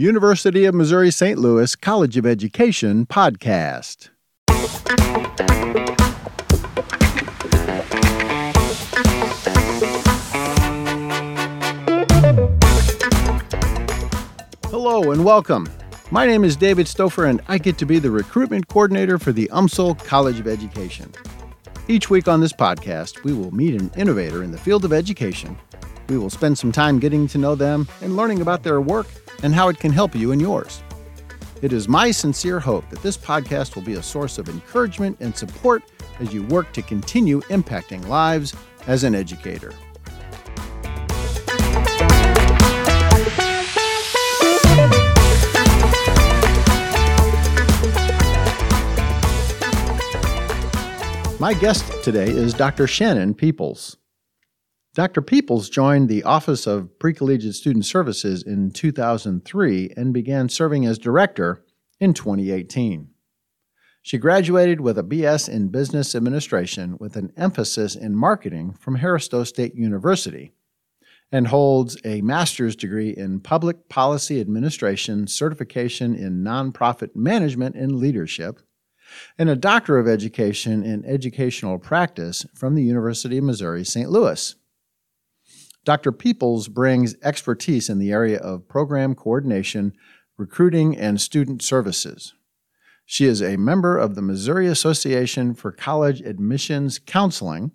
University of Missouri St. Louis College of Education podcast. Hello and welcome. My name is David Stouffer, and I get to be the recruitment coordinator for the UMSL College of Education. Each week on this podcast, we will meet an innovator in the field of education. We will spend some time getting to know them and learning about their work and how it can help you and yours. It is my sincere hope that this podcast will be a source of encouragement and support as you work to continue impacting lives as an educator. My guest today is Dr. Channon Peoples. Dr. Peoples joined the Office of Pre-Collegiate Student Services in 2003 and began serving as director in 2018. She graduated with a BS in Business Administration with an emphasis in marketing from Harris-Stowe State University and holds a master's degree in Public Policy Administration certification in Nonprofit Management and Leadership and a Doctor of Education in Educational Practice from the University of Missouri St. Louis. Dr. Peoples brings expertise in the area of program coordination, recruiting, and student services. She is a member of the Missouri Association for College Admissions Counseling,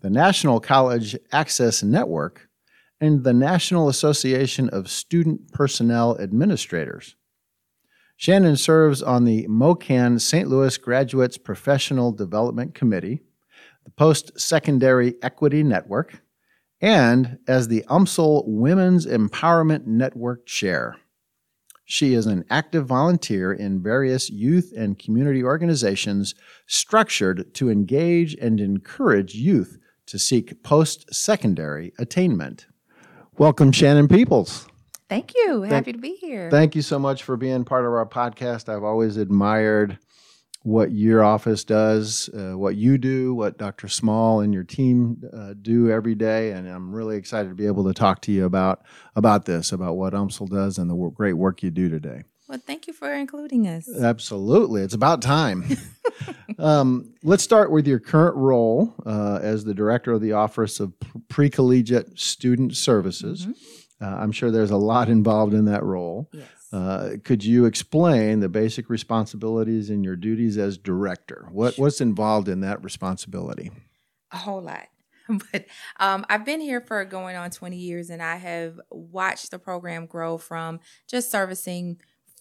the National College Access Network, and the National Association of Student Personnel Administrators. Channon serves on the MOCAN St. Louis Graduates Professional Development Committee, the Post Secondary Equity Network, and as the UMSL Women's Empowerment Network Chair. She is an active volunteer in various youth and community organizations structured to engage and encourage youth to seek post secondary attainment. Welcome, Channon Peoples. Thank you. Thank, Happy to be here. Thank you so much for being part of our podcast. I've always admired what your office does, uh, what you do, what Dr. Small and your team uh, do every day, and I'm really excited to be able to talk to you about about this, about what UMSL does, and the w- great work you do today. Well, thank you for including us. Absolutely, it's about time. um, let's start with your current role uh, as the director of the Office of Pre Collegiate Student Services. Mm-hmm. Uh, I'm sure there's a lot involved in that role. Yes. Uh, could you explain the basic responsibilities and your duties as director? What sure. what's involved in that responsibility? A whole lot. But um, I've been here for going on 20 years, and I have watched the program grow from just servicing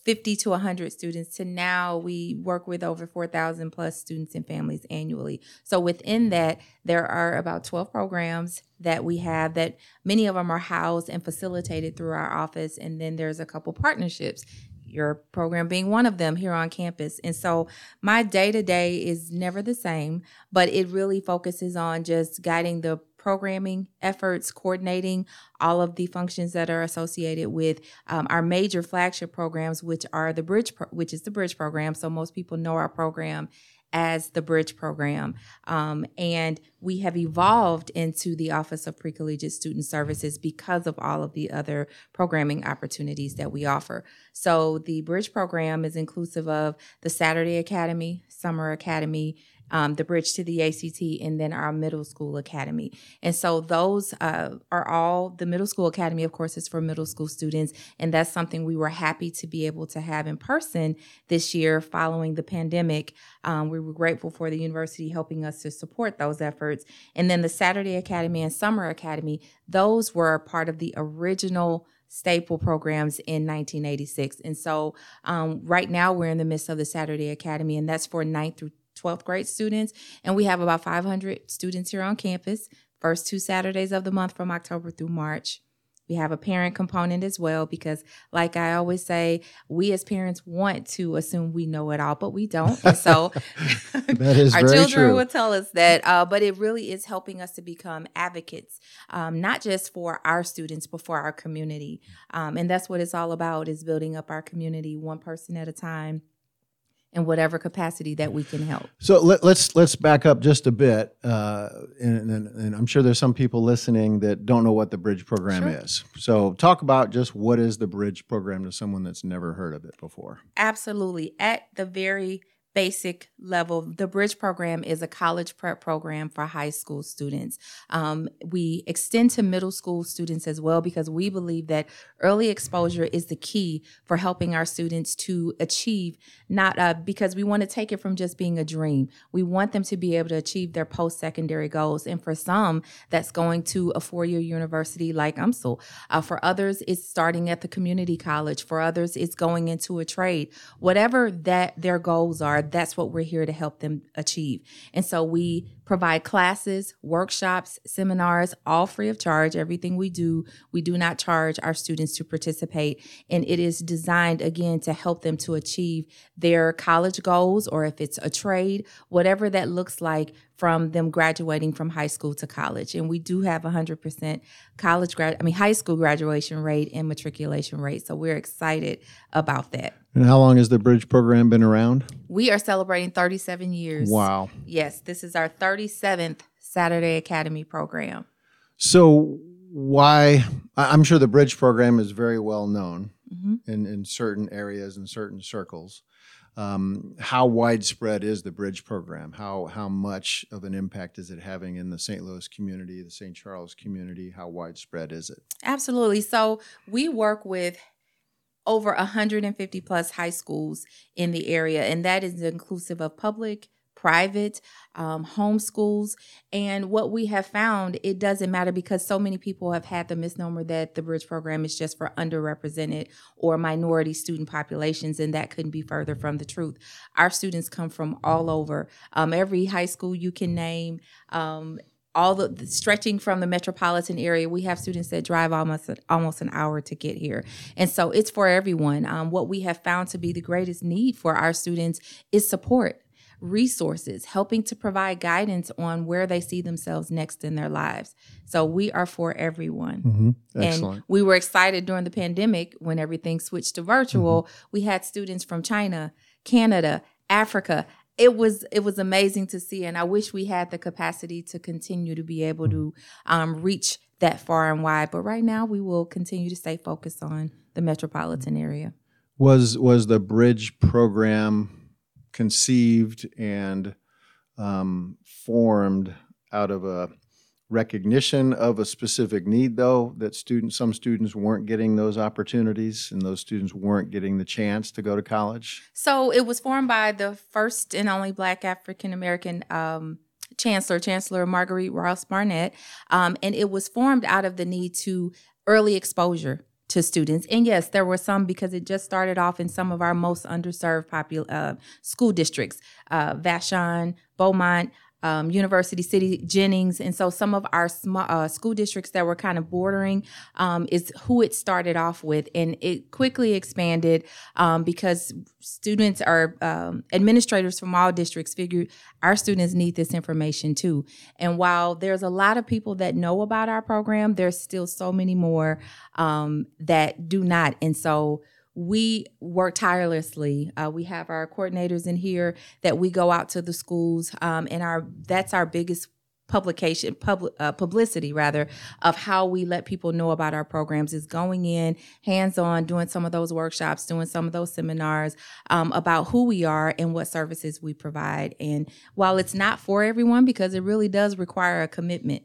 50 to 100 students to now we work with over 4,000 plus students and families annually. So within that, there are about 12 programs that we have that many of them are housed and facilitated through our office. And then there's a couple partnerships your program being one of them here on campus. And so my day to day is never the same, but it really focuses on just guiding the programming efforts, coordinating all of the functions that are associated with um, our major flagship programs, which are the Bridge, pro- which is the Bridge program. So most people know our program as the Bridge program. Um, and we have evolved into the Office of Pre-Collegiate Student Services because of all of the other programming opportunities that we offer. So the Bridge program is inclusive of the Saturday Academy, Summer Academy, um, the bridge to the ACT, and then our middle school academy. And so those uh, are all the middle school academy, of course, is for middle school students. And that's something we were happy to be able to have in person this year following the pandemic. Um, we were grateful for the university helping us to support those efforts. And then the Saturday Academy and Summer Academy, those were part of the original staple programs in 1986. And so um, right now we're in the midst of the Saturday Academy, and that's for ninth through 12th grade students. And we have about 500 students here on campus, first two Saturdays of the month from October through March. We have a parent component as well because, like I always say, we as parents want to assume we know it all, but we don't. And so, our children true. will tell us that. Uh, but it really is helping us to become advocates, um, not just for our students, but for our community. Um, and that's what it's all about: is building up our community one person at a time in whatever capacity that we can help. So let, us let's, let's back up just a bit, uh, and, and, and, I'm sure there's some people listening that don't know what the Bridge program sure. is. So talk about just what is the Bridge program to someone that's never heard of it before. Absolutely, at the very basic level. The Bridge program is a college prep program for high school students. Um, we extend to middle school students as well because we believe that early exposure is the key for helping our students to achieve, not uh, because we want to take it from just being a dream. We want them to be able to achieve their post secondary goals. And for some, that's going to a four year university like UMSL. Uh, for others, it's starting at the community college. For others, it's going into a trade. Whatever that their goals are, that's what we're here to help them achieve. And so we provide classes, workshops, seminars, all free of charge. Everything we do, we do not charge our students to participate. And it is designed again to help them to achieve their college goals or if it's a trade, whatever that looks like from them graduating from high school to college. And we do have 100% college grad I mean high school graduation rate and matriculation rate. So we're excited about that. And how long has the bridge program been around? We are celebrating 37 years. Wow. Yes, this is our 37th Saturday Academy program. So why I'm sure the bridge program is very well known mm-hmm. in, in certain areas and certain circles um, how widespread is the bridge program? How how much of an impact is it having in the St. Louis community, the St. Charles community? How widespread is it? Absolutely. So we work with over 150 plus high schools in the area, and that is inclusive of public, private, um, homeschools. And what we have found, it doesn't matter because so many people have had the misnomer that the Bridge program is just for underrepresented or minority student populations, and that couldn't be further from the truth. Our students come from all over, um, every high school you can name. Um, all the, the, stretching from the metropolitan area, we have students that drive almost almost an hour to get here, and so it's for everyone. Um, what we have found to be the greatest need for our students is support resources, helping to provide guidance on where they see themselves next in their lives. So we are for everyone. Mm-hmm. Excellent. And we were excited during the pandemic when everything switched to virtual. Mm-hmm. We had students from China, Canada, Africa. It was it was amazing to see, and I wish we had the capacity to continue to be able to um, reach that far and wide. But right now, we will continue to stay focused on the metropolitan area. Was was the bridge program conceived and um, formed out of a recognition of a specific need though that students some students weren't getting those opportunities and those students weren't getting the chance to go to college? So it was formed by the first and only black african american um, chancellor chancellor marguerite ross barnett um, and it was formed out of the need to early exposure to students. And yes, there were some because it just started off in some of our most underserved popul- uh, school districts, uh, Vashon, Beaumont, um, University City, Jennings, and so some of our sm- uh, school districts that were kind of bordering um, is who it started off with, and it quickly expanded um, because students are um, administrators from all districts figured our students need this information too. And while there's a lot of people that know about our program, there's still so many more um, that do not, and so we work tirelessly. Uh, we have our coordinators in here that we go out to the schools, um, and our that's our biggest publication public uh, publicity rather of how we let people know about our programs is going in hands on doing some of those workshops doing some of those seminars um, about who we are and what services we provide and while it's not for everyone because it really does require a commitment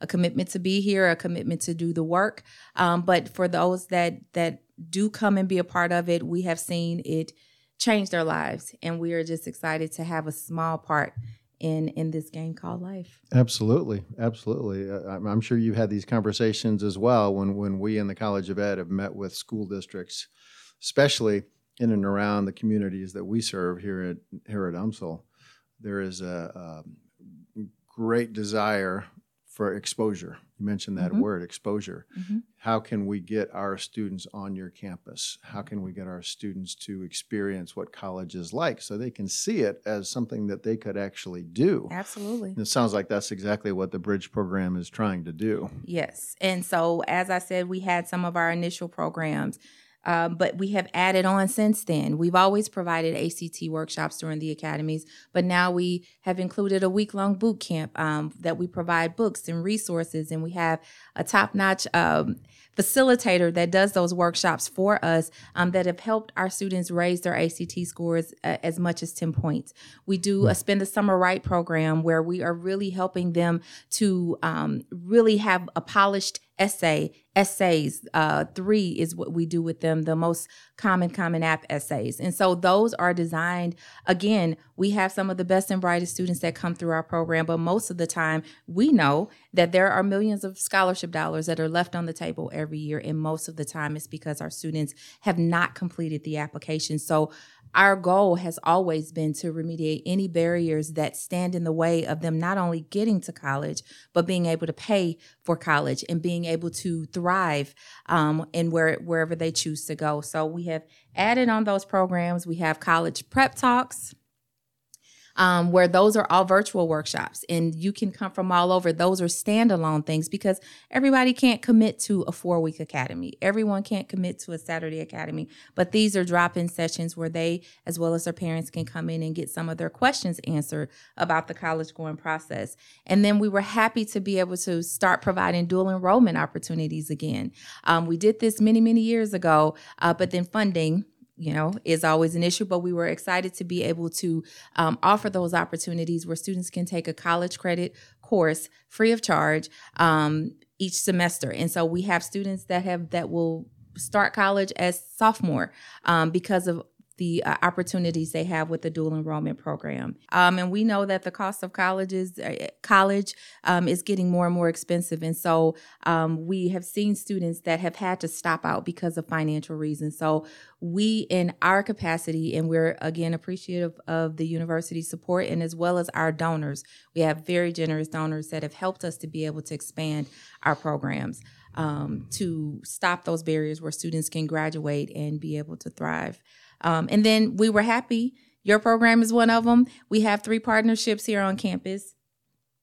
a commitment to be here a commitment to do the work um, but for those that that do come and be a part of it. We have seen it change their lives, and we are just excited to have a small part in in this game called life. Absolutely, absolutely. Uh, I'm sure you've had these conversations as well when when we in the College of Ed have met with school districts, especially in and around the communities that we serve here at here at UMSL. There is a, a great desire for exposure. You mentioned that mm-hmm. word, exposure. Mm-hmm. How can we get our students on your campus? How can we get our students to experience what college is like so they can see it as something that they could actually do? Absolutely. And it sounds like that's exactly what the Bridge program is trying to do. Yes. And so, as I said, we had some of our initial programs Um, but we have added on since then. We've always provided ACT workshops during the academies, but now we have included a week long boot camp um, that we provide books and resources, and we have a top notch um, facilitator that does those workshops for us um, that have helped our students raise their ACT scores uh, as much as 10 points. We do a Spend the Summer Right program where we are really helping them to um, really have a polished essay essays uh, three is what we do with them the most common common app essays and so those are designed again we have some of the best and brightest students that come through our program but most of the time we know that there are millions of scholarship dollars that are left on the table every year and most of the time it's because our students have not completed the application so our goal has always been to remediate any barriers that stand in the way of them not only getting to college, but being able to pay for college and being able to thrive um, in where, wherever they choose to go. So we have added on those programs. We have college prep talks um, where those are all virtual workshops and you can come from all over. Those are standalone things because everybody can't commit to a four week academy. Everyone can't commit to a Saturday academy, but these are drop in sessions where they, as well as their parents, can come in and get some of their questions answered about the college going process. And then we were happy to be able to start providing dual enrollment opportunities again. Um, we did this many, many years ago, uh, but then funding you know, is always an issue, but we were excited to be able to um, offer those opportunities where students can take a college credit course free of charge um, each semester. And so we have students that have that will start college as sophomore um, because of the uh, opportunities they have with the dual enrollment program. Um, and we know that the cost of colleges, uh, college um, is getting more and more expensive. And so um, we have seen students that have had to stop out because of financial reasons. So we, in our capacity, and we're again appreciative of the university support and as well as our donors, we have very generous donors that have helped us to be able to expand our programs. Um, to stop those barriers where students can graduate and be able to thrive. Um, and then we were happy. Your program is one of them. We have three partnerships here on campus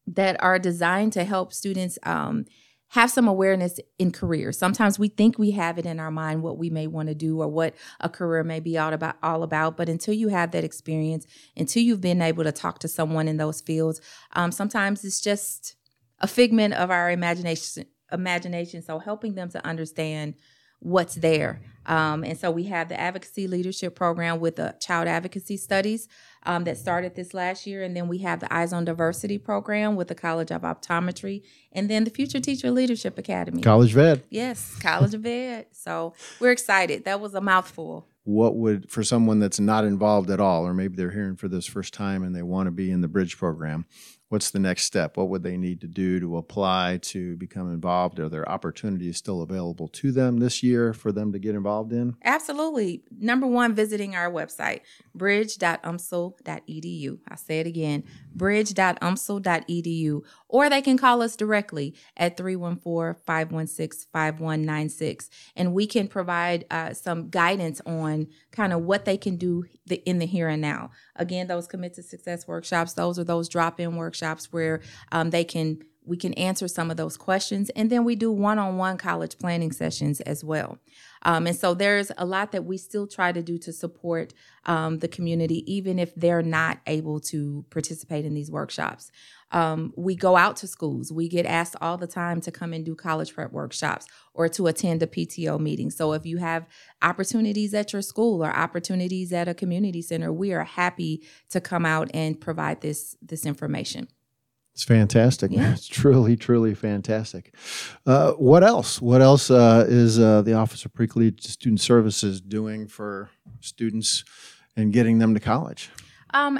that are designed to help students um, have some awareness in careers. Sometimes we think we have it in our mind what we may want to do or what a career may be all about all about. But until you have that experience, until you've been able to talk to someone in those fields, um, sometimes it's just a figment of our imagination. Imagination. So helping them to understand what's there. Um, and so we have the advocacy leadership program with the child advocacy studies um, that started this last year. And then we have the Eyes on Diversity program with the College of Optometry. And then the Future Teacher Leadership Academy. College of Ed. Yes, College of Ed. So we're excited. That was a mouthful. What would, for someone that's not involved at all, or maybe they're hearing for this first time and they want to be in the bridge program, what's the next step? What would they need to do to apply to become involved? Are there opportunities still available to them this year for them to get involved in? Absolutely. Number one, visiting our website, bridge.umsl.edu. I say it again, bridge.umsl.edu. Or they can call us directly at 314 516 5196. And we can provide uh, some guidance on kind of what they can do in the here and now. Again, those commit to success workshops, those are those drop in workshops where um, they can we can answer some of those questions and then we do one-on-one college planning sessions as well um, and so there's a lot that we still try to do to support um, the community even if they're not able to participate in these workshops um, we go out to schools. We get asked all the time to come and do college prep workshops or to attend a PTO meeting. So if you have opportunities at your school or opportunities at a community center, we are happy to come out and provide this this information. It's fantastic. Yeah. It's truly, truly fantastic. Uh, what else? What else uh, is uh, the Office of Pre-Collegiate Student Services doing for students and getting them to college? Um,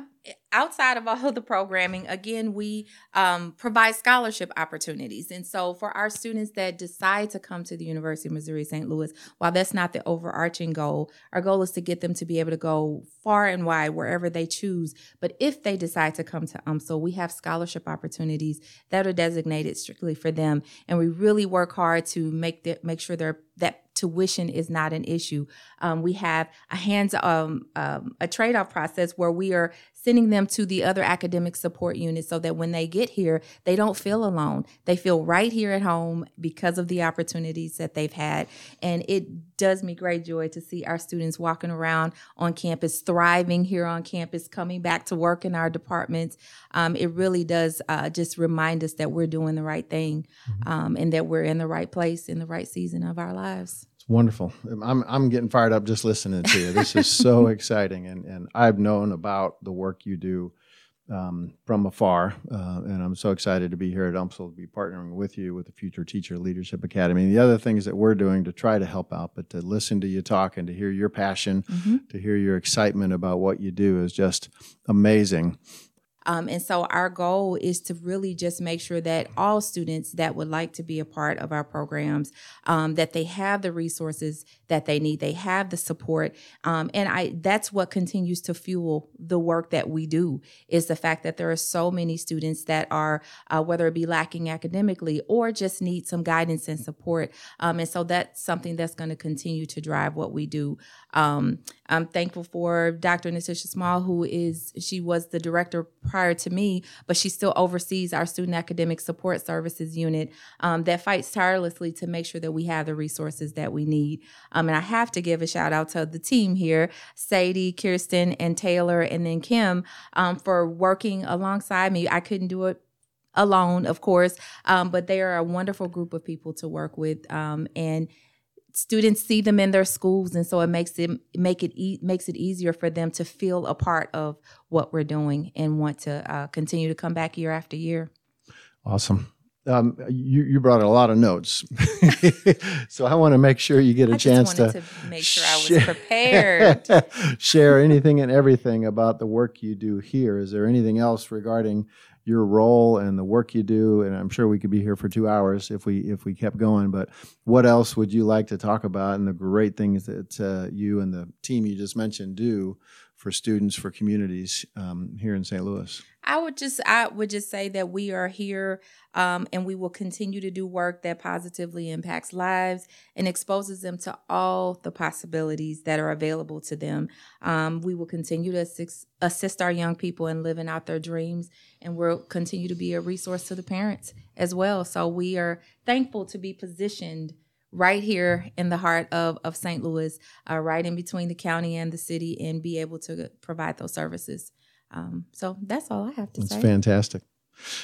outside of all of the programming, again, we um, provide scholarship opportunities. And so for our students that decide to come to the University of Missouri St. Louis, while that's not the overarching goal, our goal is to get them to be able to go far and wide wherever they choose. But if they decide to come to UMSL, we have scholarship opportunities that are designated strictly for them. And we really work hard to make the, make sure they're that tuition is not an issue. Um, we have a hands um, um, a trade off process where we are sending them to the other academic support units so that when they get here, they don't feel alone. They feel right here at home because of the opportunities that they've had. And it does me great joy to see our students walking around on campus, thriving here on campus, coming back to work in our departments. Um, it really does uh, just remind us that we're doing the right thing mm-hmm. um, and that we're in the right place in the right season of our lives. Wonderful. I'm I'm getting fired up just listening to you. This is so exciting, and and I've known about the work you do um, from afar, uh, and I'm so excited to be here at UMSL to be partnering with you with the Future Teacher Leadership Academy. And the other things that we're doing to try to help out, but to listen to you talk and to hear your passion, mm-hmm. to hear your excitement about what you do is just amazing. Um, and so our goal is to really just make sure that all students that would like to be a part of our programs, um, that they have the resources that they need, they have the support, um, and I that's what continues to fuel the work that we do is the fact that there are so many students that are uh, whether it be lacking academically or just need some guidance and support, um, and so that's something that's going to continue to drive what we do. Um, I'm thankful for Dr. Natissia Small, who is she was the director prior to me, but she still oversees our student academic support services unit um, that fights tirelessly to make sure that we have the resources that we need. Um, and I have to give a shout out to the team here, Sadie, Kirsten, and Taylor, and then Kim, um, for working alongside me. I couldn't do it alone, of course, um, but they are a wonderful group of people to work with. Um, and students see them in their schools and so it makes it make it e- makes it easier for them to feel a part of what we're doing and want to uh, continue to come back year after year awesome um, you, you brought a lot of notes, so I want to make sure you get a I chance to, to, make sure I was prepared. share anything and everything about the work you do here. Is there anything else regarding your role and the work you do and i'm sure we could be here for two hours if we if we kept going but what else would you like to talk about and the great things that uh, you and the team you just mentioned do for students for communities um, here in st louis I would just I would just say that we are here um, and we will continue to do work that positively impacts lives and exposes them to all the possibilities that are available to them. Um, we will continue to assist, assist our young people in living out their dreams, and we'll continue to be a resource to the parents as well. So we are thankful to be positioned right here in the heart of, of St. Louis, uh, right in between the county and the city, and be able to provide those services. Um, so that's all I have to that's say. That's fantastic.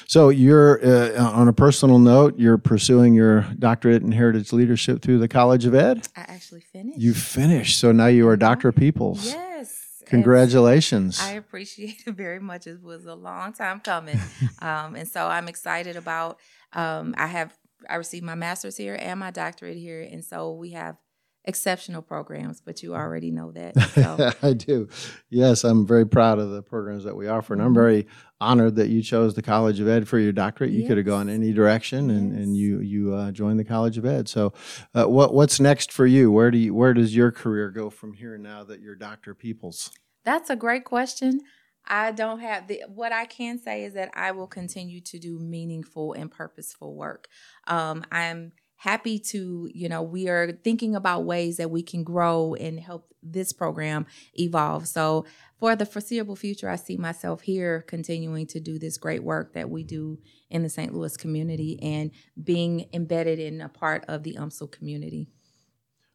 So you're uh, on a personal note, you're pursuing your doctorate in heritage leadership through the College of Ed. I actually finished. You finished, so now you are Dr. Peoples. Yes. Congratulations. I appreciate it very much. It was a long time coming, um, and so I'm excited about. Um, I have I received my master's here and my doctorate here, and so we have exceptional programs, but you already know that. So. I do. Yes, I'm very proud of the programs that we offer, and I'm mm-hmm. very honored that you chose the College of Ed for your doctorate. You yes. could have gone any direction, and, yes. and you you uh, joined the College of Ed. So, uh, what what's next for you? Where do you where does your career go from here now that you're Dr. Peoples? That's a great question. I don't have the what I can say is that I will continue to do meaningful and purposeful work. Um, I'm happy to, you know, we are thinking about ways that we can grow and help this program evolve. So, for the foreseeable future, I see myself here continuing to do this great work that we do in the St. Louis community and being embedded in a part of the UMSL community.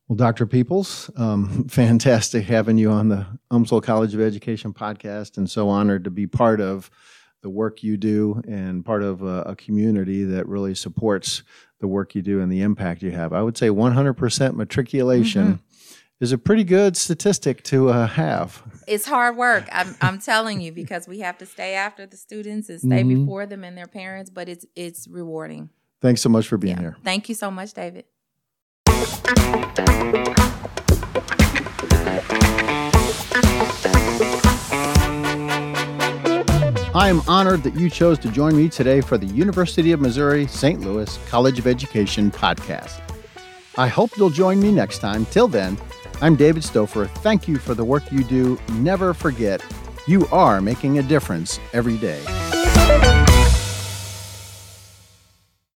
Well, Dr. Peoples, um, fantastic having you on the UMSL College of Education podcast, and so honored to be part of the work you do and part of a, a, community that really supports the work you do and the impact you have. I would say 100% matriculation mm-hmm. is a pretty good statistic to uh, have. It's hard work. I'm, I'm telling you because we have to stay after the students and stay mm-hmm. before them and their parents, but it's it's rewarding. Thanks so much for being yeah. here. Thank you so much, David. I am honored that you chose to join me today for the University of Missouri St. Louis College of Education podcast. I hope you'll join me next time. Till then, I'm David Stouffer. Thank you for the work you do. Never forget, you are making a difference every day.